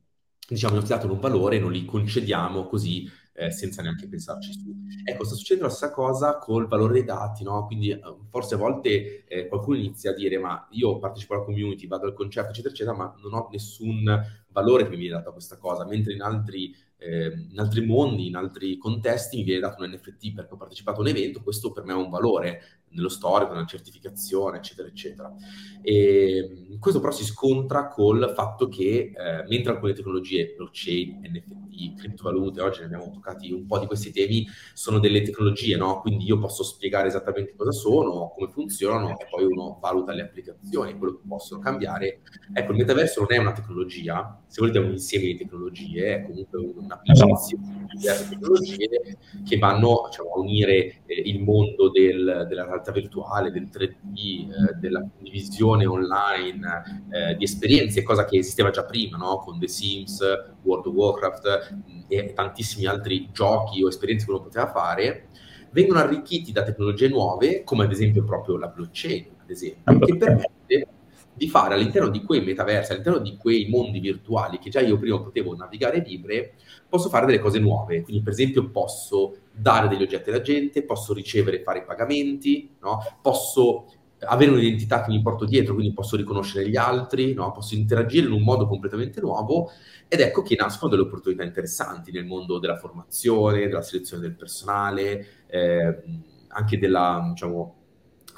diciamo, i nostri dati hanno un valore e non li concediamo così eh, senza neanche pensarci su. Ecco, sta succedendo la stessa cosa col valore dei dati, no? Quindi eh, forse a volte eh, qualcuno inizia a dire ma io partecipo alla community, vado al concerto, eccetera, eccetera, ma non ho nessun valore che mi viene dato a questa cosa, mentre in altri eh, in altri mondi, in altri contesti mi viene dato un NFT perché ho partecipato a un evento, questo per me ha un valore nello storico, nella certificazione, eccetera, eccetera. E questo però si scontra col fatto che eh, mentre alcune tecnologie, blockchain, NFT, criptovalute, oggi ne abbiamo toccati un po' di questi temi, sono delle tecnologie, no? Quindi io posso spiegare esattamente cosa sono, come funzionano e poi uno valuta le applicazioni, quello che possono cambiare. Ecco, il metaverso non è una tecnologia, se volete è un insieme di tecnologie, è comunque un'applicazione di diverse tecnologie che vanno diciamo, a unire eh, il mondo del, della realtà virtuale, del 3D, eh, della condivisione online, eh, di esperienze, cosa che esisteva già prima, no? con The Sims, World of Warcraft mm, e tantissimi altri giochi o esperienze che uno poteva fare, vengono arricchiti da tecnologie nuove, come ad esempio proprio la blockchain, ad esempio, che permette di fare all'interno di quei metaversi, all'interno di quei mondi virtuali che già io prima potevo navigare e vivere, posso fare delle cose nuove. Quindi, per esempio, posso dare degli oggetti alla gente, posso ricevere e fare i pagamenti, no? posso avere un'identità che mi porto dietro, quindi posso riconoscere gli altri, no? posso interagire in un modo completamente nuovo ed ecco che nascono delle opportunità interessanti nel mondo della formazione, della selezione del personale, eh, anche della, diciamo,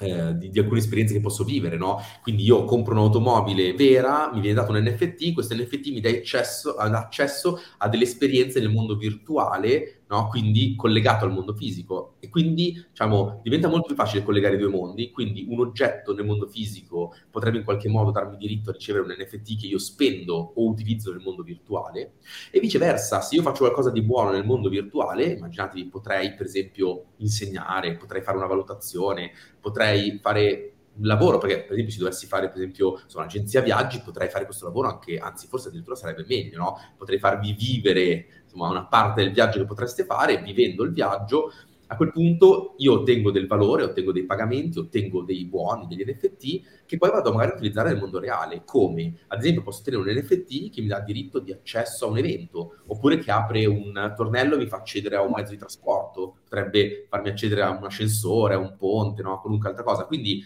eh, di, di, alcune esperienze che posso vivere, no? Quindi io compro un'automobile vera, mi viene dato un NFT, questo NFT mi dà accesso, accesso a delle esperienze nel mondo virtuale no? quindi collegato al mondo fisico. E quindi diciamo, diventa molto più facile collegare i due mondi, quindi un oggetto nel mondo fisico potrebbe in qualche modo darmi diritto a ricevere un NFT che io spendo o utilizzo nel mondo virtuale, e viceversa, se io faccio qualcosa di buono nel mondo virtuale, immaginatevi, potrei per esempio insegnare, potrei fare una valutazione, potrei fare lavoro, perché per esempio se dovessi fare per esempio su un'agenzia viaggi potrei fare questo lavoro anche, anzi forse addirittura sarebbe meglio, no? Potrei farvi vivere insomma, una parte del viaggio che potreste fare, vivendo il viaggio, a quel punto io ottengo del valore, ottengo dei pagamenti, ottengo dei buoni, degli NFT che poi vado magari a utilizzare nel mondo reale. Come? Ad esempio posso ottenere un NFT che mi dà diritto di accesso a un evento, oppure che apre un tornello e mi fa accedere a un mezzo di trasporto, potrebbe farmi accedere a un ascensore, a un ponte, no? a qualunque altra cosa. Quindi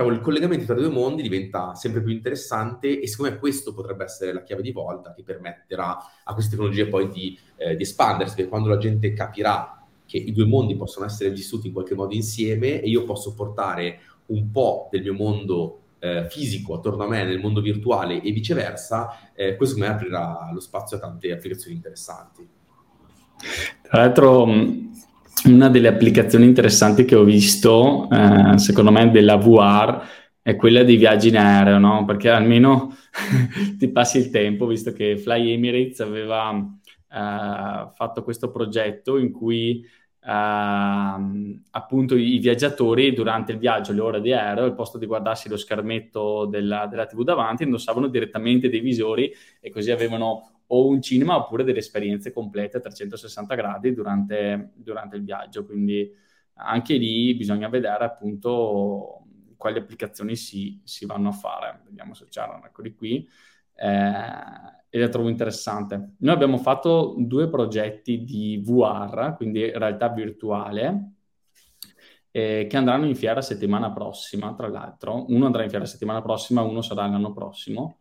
diciamo, il collegamento tra i due mondi diventa sempre più interessante e secondo me questo potrebbe essere la chiave di volta che permetterà a queste tecnologie poi di, eh, di espandersi, perché quando la gente capirà che i due mondi possono essere vissuti in qualche modo insieme e io posso portare un po' del mio mondo eh, fisico attorno a me nel mondo virtuale e viceversa, eh, questo me aprirà lo spazio a tante applicazioni interessanti. Tra l'altro una delle applicazioni interessanti che ho visto, eh, secondo me, della VR è quella dei viaggi in aereo, no? Perché almeno ti passi il tempo, visto che Fly Emirates aveva eh, fatto questo progetto in cui Uh, appunto i viaggiatori durante il viaggio, le ore di aereo, al posto di guardarsi lo schermetto della, della TV davanti, indossavano direttamente dei visori e così avevano o un cinema oppure delle esperienze complete a 360 gradi durante, durante il viaggio. Quindi anche lì bisogna vedere appunto quali applicazioni si, si vanno a fare. Vediamo se c'erano, eccoli qui. Eh, e la trovo interessante. Noi abbiamo fatto due progetti di VR, quindi realtà virtuale, eh, che andranno in fiera settimana prossima, tra l'altro. Uno andrà in fiera settimana prossima, uno sarà l'anno prossimo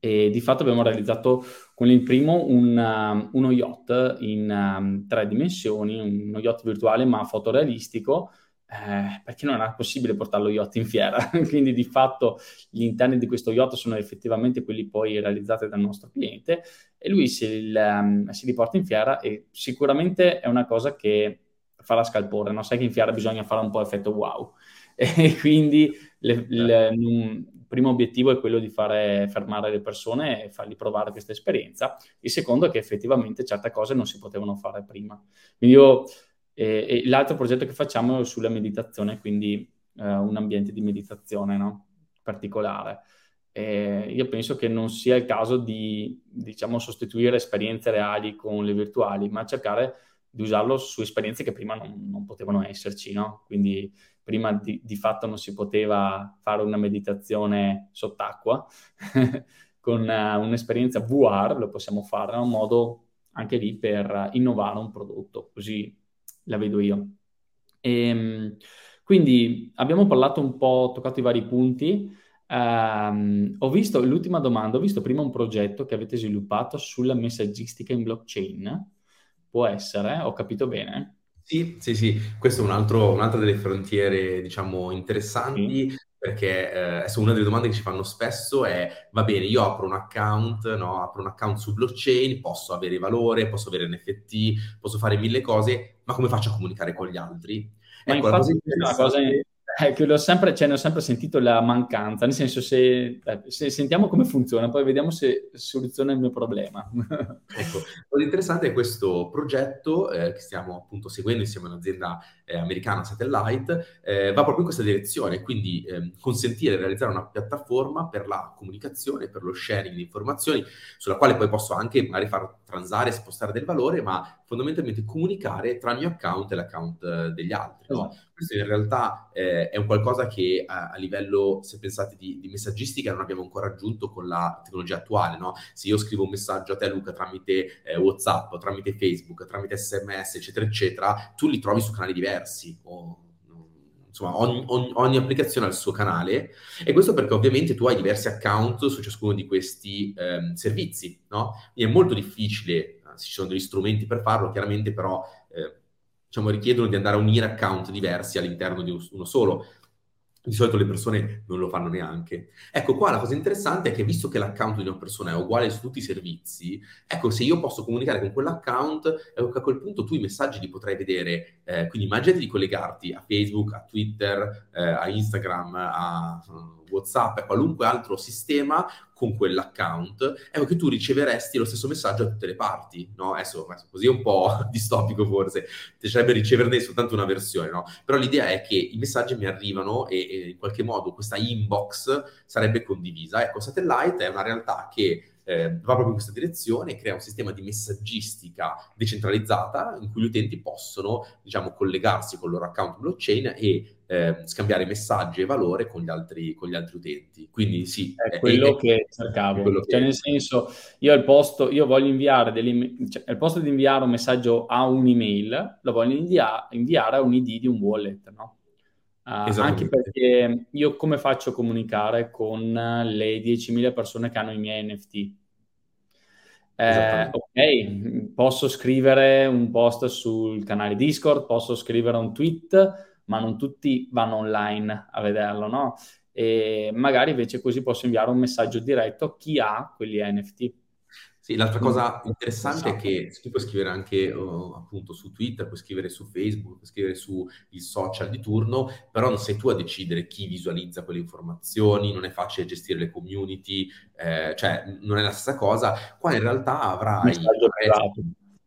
e di fatto abbiamo realizzato con il primo un, uh, uno yacht in um, tre dimensioni, uno yacht virtuale ma fotorealistico, eh, perché non era possibile portare lo yacht in fiera. Quindi di fatto gli interni di questo yacht sono effettivamente quelli poi realizzati dal nostro cliente e lui si, um, si li porta in fiera e sicuramente è una cosa che farà scalpore, no? sai che in fiera bisogna fare un po' effetto wow. E quindi le, le, primo obiettivo è quello di fare fermare le persone e fargli provare questa esperienza. Il secondo è che effettivamente certe cose non si potevano fare prima. Quindi io, eh, l'altro progetto che facciamo è sulla meditazione, quindi eh, un ambiente di meditazione no? particolare. E io penso che non sia il caso di, diciamo, sostituire esperienze reali con le virtuali, ma cercare di usarlo su esperienze che prima non, non potevano esserci, no? Quindi prima di, di, fatto non si poteva fare una meditazione sott'acqua, con uh, un'esperienza VR lo possiamo fare, è un modo anche lì per innovare un prodotto, così la vedo io. E, ehm, quindi abbiamo parlato un po', toccato i vari punti. Um, ho visto l'ultima domanda, ho visto prima un progetto che avete sviluppato sulla messaggistica in blockchain. Può essere, ho capito bene? Sì, sì, sì, questo è un altro, un'altra delle frontiere, diciamo, interessanti, sì. perché eh, adesso una delle domande che ci fanno spesso è, va bene, io apro un account, no? apro un account su blockchain, posso avere valore, posso avere NFT, posso fare mille cose, ma come faccio a comunicare con gli altri? Ma ecco, infatti la cosa, cosa l'ho sempre, cioè, ne ho sempre sentito la mancanza, nel senso se, eh, se, sentiamo come funziona, poi vediamo se soluziona il mio problema. ecco, l'interessante è questo progetto eh, che stiamo appunto seguendo insieme a un'azienda eh, americana Satellite, eh, va proprio in questa direzione, quindi ehm, consentire di realizzare una piattaforma per la comunicazione, per lo sharing di informazioni, sulla quale poi posso anche magari far transare, spostare del valore, ma fondamentalmente comunicare tra il mio account e l'account eh, degli altri. No? Esatto. Questo in realtà eh, è un qualcosa che a, a livello, se pensate, di, di, messaggistica non abbiamo ancora raggiunto con la tecnologia attuale. No? Se io scrivo un messaggio a te, Luca, tramite eh, WhatsApp, tramite Facebook, tramite SMS, eccetera, eccetera, tu li trovi su canali diversi. O insomma, ogni, ogni, ogni, applicazione ha il suo canale e questo perché ovviamente tu hai diversi account su ciascuno di questi ehm, servizi, no? Quindi è molto difficile, ci sono degli strumenti per farlo, chiaramente però eh, diciamo, richiedono di andare a unire account diversi all'interno di uno solo di solito le persone non lo fanno neanche. Ecco, qua la cosa interessante è che visto che l'account di una persona è uguale su tutti i servizi, ecco, se io posso comunicare con quell'account, ecco, a quel punto tu i messaggi li potrai vedere. Eh, quindi immaginati di collegarti a Facebook, a Twitter, eh, a Instagram, a WhatsApp, a qualunque altro sistema con quell'account, ecco che tu riceveresti lo stesso messaggio a tutte le parti, no? Adesso, così è un po' distopico forse, piacerebbe riceverne soltanto una versione, no? Però l'idea è che i messaggi mi arrivano e, e in qualche modo questa inbox sarebbe condivisa. Ecco, Satellite è una realtà che eh, va proprio in questa direzione e crea un sistema di messaggistica decentralizzata in cui gli utenti possono, diciamo, collegarsi con il loro account blockchain e eh, scambiare messaggi e valore con gli altri, con gli altri utenti. Quindi sì, è quello è, che cercavo. Quello cioè, che... nel senso, io al posto, io voglio inviare delle, cioè, al posto di inviare un messaggio a un'email, lo voglio invia- inviare a un ID di un wallet, no? Uh, anche perché io come faccio a comunicare con le 10.000 persone che hanno i miei NFT? Eh, ok, posso scrivere un post sul canale Discord, posso scrivere un tweet, ma non tutti vanno online a vederlo, no? E magari invece così posso inviare un messaggio diretto a chi ha quegli NFT. Sì, l'altra cosa interessante esatto. è che tu puoi scrivere anche uh, appunto su Twitter, puoi scrivere su Facebook, puoi scrivere sui social di turno, però non sei tu a decidere chi visualizza quelle informazioni, non è facile gestire le community, eh, cioè non è la stessa cosa. Qua in realtà avrai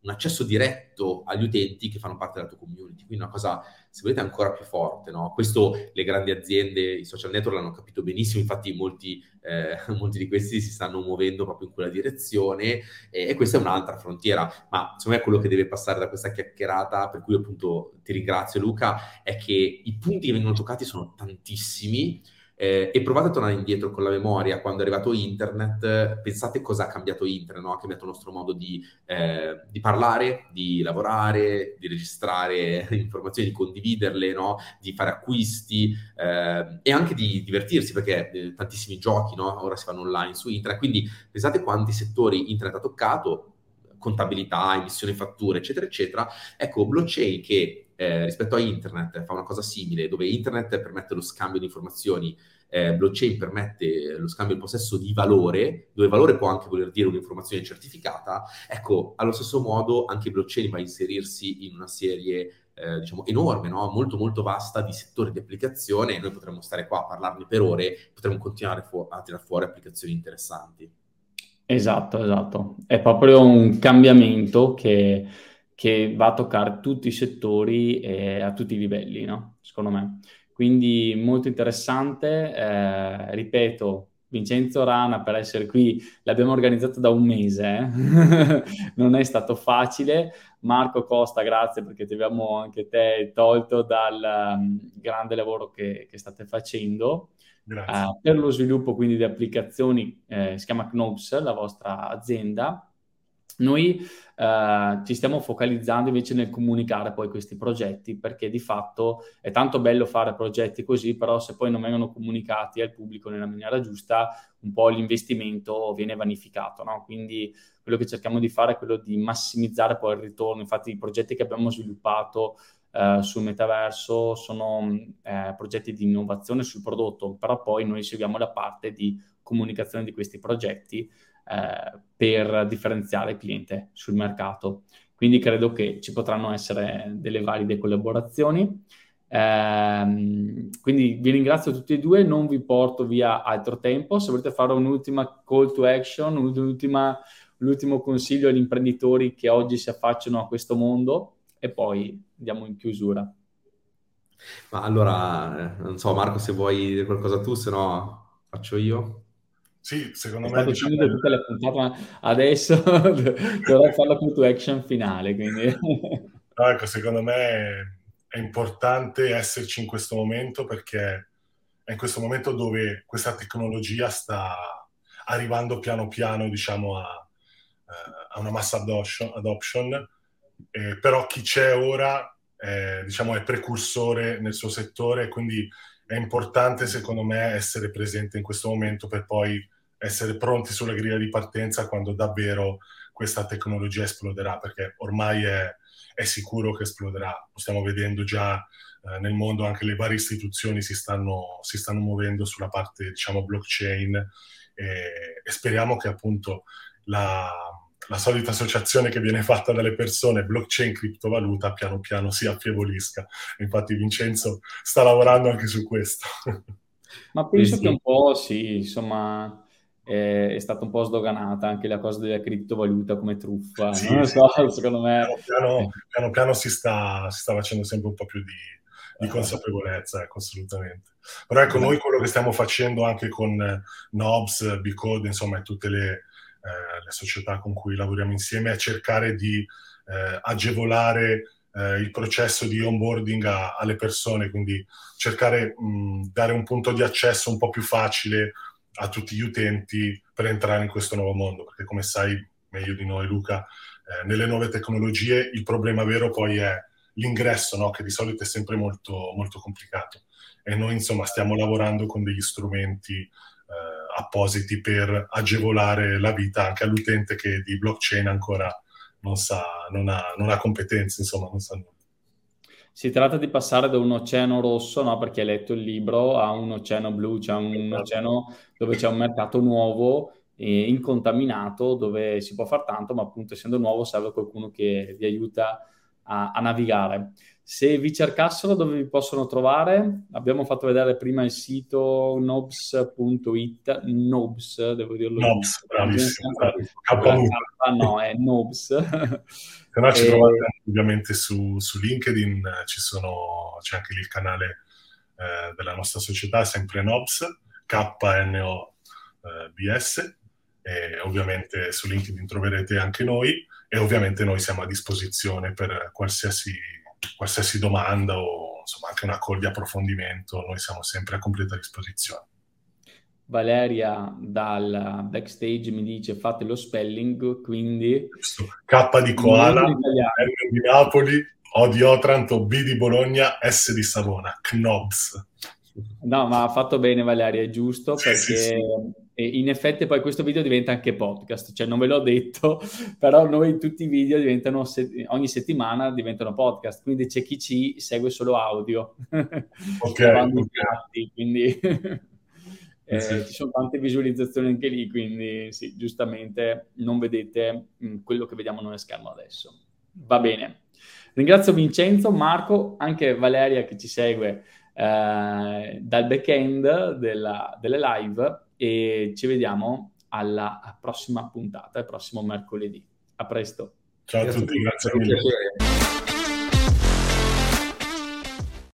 un accesso diretto agli utenti che fanno parte della tua community, quindi una cosa, se volete, ancora più forte. No? Questo le grandi aziende, i social network l'hanno capito benissimo, infatti molti, eh, molti di questi si stanno muovendo proprio in quella direzione e, questa è un'altra frontiera, ma secondo me quello che deve passare da questa chiacchierata, per cui appunto ti ringrazio Luca, è che i punti che vengono toccati sono tantissimi, eh, e provate a tornare indietro con la memoria quando è arrivato internet, pensate cosa ha cambiato internet, no? ha cambiato il nostro modo di, eh, di, parlare, di lavorare, di registrare informazioni, di condividerle, no? di fare acquisti eh, e anche di divertirsi perché eh, tantissimi giochi no? ora si fanno online su internet, quindi pensate quanti settori internet ha toccato, contabilità, emissione fatture, eccetera, eccetera. Ecco, blockchain che eh, rispetto a internet fa una cosa simile, dove internet permette lo scambio di informazioni, eh, blockchain permette lo scambio del possesso di valore, dove valore può anche voler dire un'informazione certificata, ecco, allo stesso modo anche blockchain va a inserirsi in una serie eh, diciamo enorme, no? molto molto vasta di settori di applicazione e noi potremmo stare qua a parlarne per ore, potremmo continuare fu- a tirare fuori applicazioni interessanti. Esatto, esatto. È proprio un cambiamento che che va a toccare tutti i settori e a tutti i livelli, no? secondo me. Quindi molto interessante, eh, ripeto, Vincenzo Rana per essere qui l'abbiamo organizzato da un mese, eh? non è stato facile. Marco Costa, grazie perché ti abbiamo anche te tolto dal um, grande lavoro che, che state facendo. Uh, per lo sviluppo quindi di applicazioni, eh, si chiama Knops, la vostra azienda, noi eh, ci stiamo focalizzando invece nel comunicare poi questi progetti, perché di fatto è tanto bello fare progetti così, però se poi non vengono comunicati al pubblico nella maniera giusta, un po' l'investimento viene vanificato. No? Quindi quello che cerchiamo di fare è quello di massimizzare poi il ritorno. Infatti i progetti che abbiamo sviluppato eh, sul metaverso sono eh, progetti di innovazione sul prodotto, però poi noi seguiamo la parte di comunicazione di questi progetti eh, per differenziare il cliente sul mercato. Quindi credo che ci potranno essere delle valide collaborazioni. Eh, quindi vi ringrazio tutti e due, non vi porto via altro tempo. Se volete fare un'ultima call to action, un'ultima, l'ultimo consiglio agli imprenditori che oggi si affacciano a questo mondo e poi andiamo in chiusura. Ma allora, non so Marco se vuoi dire qualcosa tu, se no faccio io. Sì, secondo me... È stato tutte le puntate, ma adesso dovrei fare la call to action finale, quindi... no, ecco, secondo me è importante esserci in questo momento perché è in questo momento dove questa tecnologia sta arrivando piano piano, diciamo, a, eh, a una massa adoption, adoption. Eh, però chi c'è ora eh, diciamo, è precursore nel suo settore, quindi è importante secondo me essere presente in questo momento per poi essere pronti sulla griglia di partenza quando davvero questa tecnologia esploderà, perché ormai è, è sicuro che esploderà. Lo stiamo vedendo già eh, nel mondo, anche le varie istituzioni si stanno, si stanno muovendo sulla parte, diciamo, blockchain e, e speriamo che appunto la, la solita associazione che viene fatta dalle persone blockchain criptovaluta piano piano si affievolisca. Infatti Vincenzo sta lavorando anche su questo. Ma penso sì. che un po' sì, insomma, è, è, stata un po' sdoganata anche la cosa della criptovaluta come truffa. Sì, non so, secondo me... Piano piano, piano, piano si, sta, si, sta, facendo sempre un po' più di, di consapevolezza, ecco, assolutamente. Però ecco, noi quello che stiamo facendo anche con Nobs, Bcode, insomma, tutte le eh, le società con cui lavoriamo insieme, è cercare di eh, agevolare eh, il processo di onboarding a, alle persone, quindi cercare di dare un punto di accesso un po' più facile a tutti gli utenti per entrare in questo nuovo mondo, perché come sai meglio di noi Luca, eh, nelle nuove tecnologie il problema vero poi è l'ingresso, no? che di solito è sempre molto, molto complicato. E noi insomma stiamo lavorando con degli strumenti eh, appositi per agevolare la vita anche all'utente che di blockchain ancora non sa, non ha, non ha competenze, insomma, non sa nulla. Si tratta di passare da un oceano rosso, no? perché hai letto il libro, a un oceano blu, cioè un esatto. oceano dove c'è un mercato nuovo e incontaminato, dove si può fare tanto, ma appunto essendo nuovo serve qualcuno che vi aiuta a, a navigare. Se vi cercassero dove vi possono trovare, abbiamo fatto vedere prima il sito nobs.it, nobs, devo dirlo. Nobs, bravissimo. Ah, no, è nobs. Se no ci e... trovate ovviamente su, su LinkedIn, sono, c'è anche lì il canale eh, della nostra società, sempre Nobs, K-N-O-B-S, e ovviamente su LinkedIn troverete anche noi e ovviamente noi siamo a disposizione per qualsiasi qualsiasi domanda o insomma anche una call di approfondimento, noi siamo sempre a completa disposizione. Valeria dal backstage mi dice fate lo spelling, quindi... K di Koala, N di Napoli, O di Otranto, B di Bologna, S di Savona, Knobs. No, ma ha fatto bene Valeria, è giusto, perché sì, sì. In effetti poi questo video diventa anche podcast, cioè non ve l'ho detto, però noi tutti i video diventano, ogni settimana diventano podcast, quindi c'è chi ci segue solo audio. Ok. okay. Quindi eh, sì. ci sono tante visualizzazioni anche lì, quindi sì, giustamente non vedete mm, quello che vediamo noi a schermo adesso. Va bene. Ringrazio Vincenzo, Marco, anche Valeria che ci segue eh, dal back-end della, delle live e ci vediamo alla prossima puntata, il prossimo mercoledì. A presto. Ciao a tutti, grazie mille.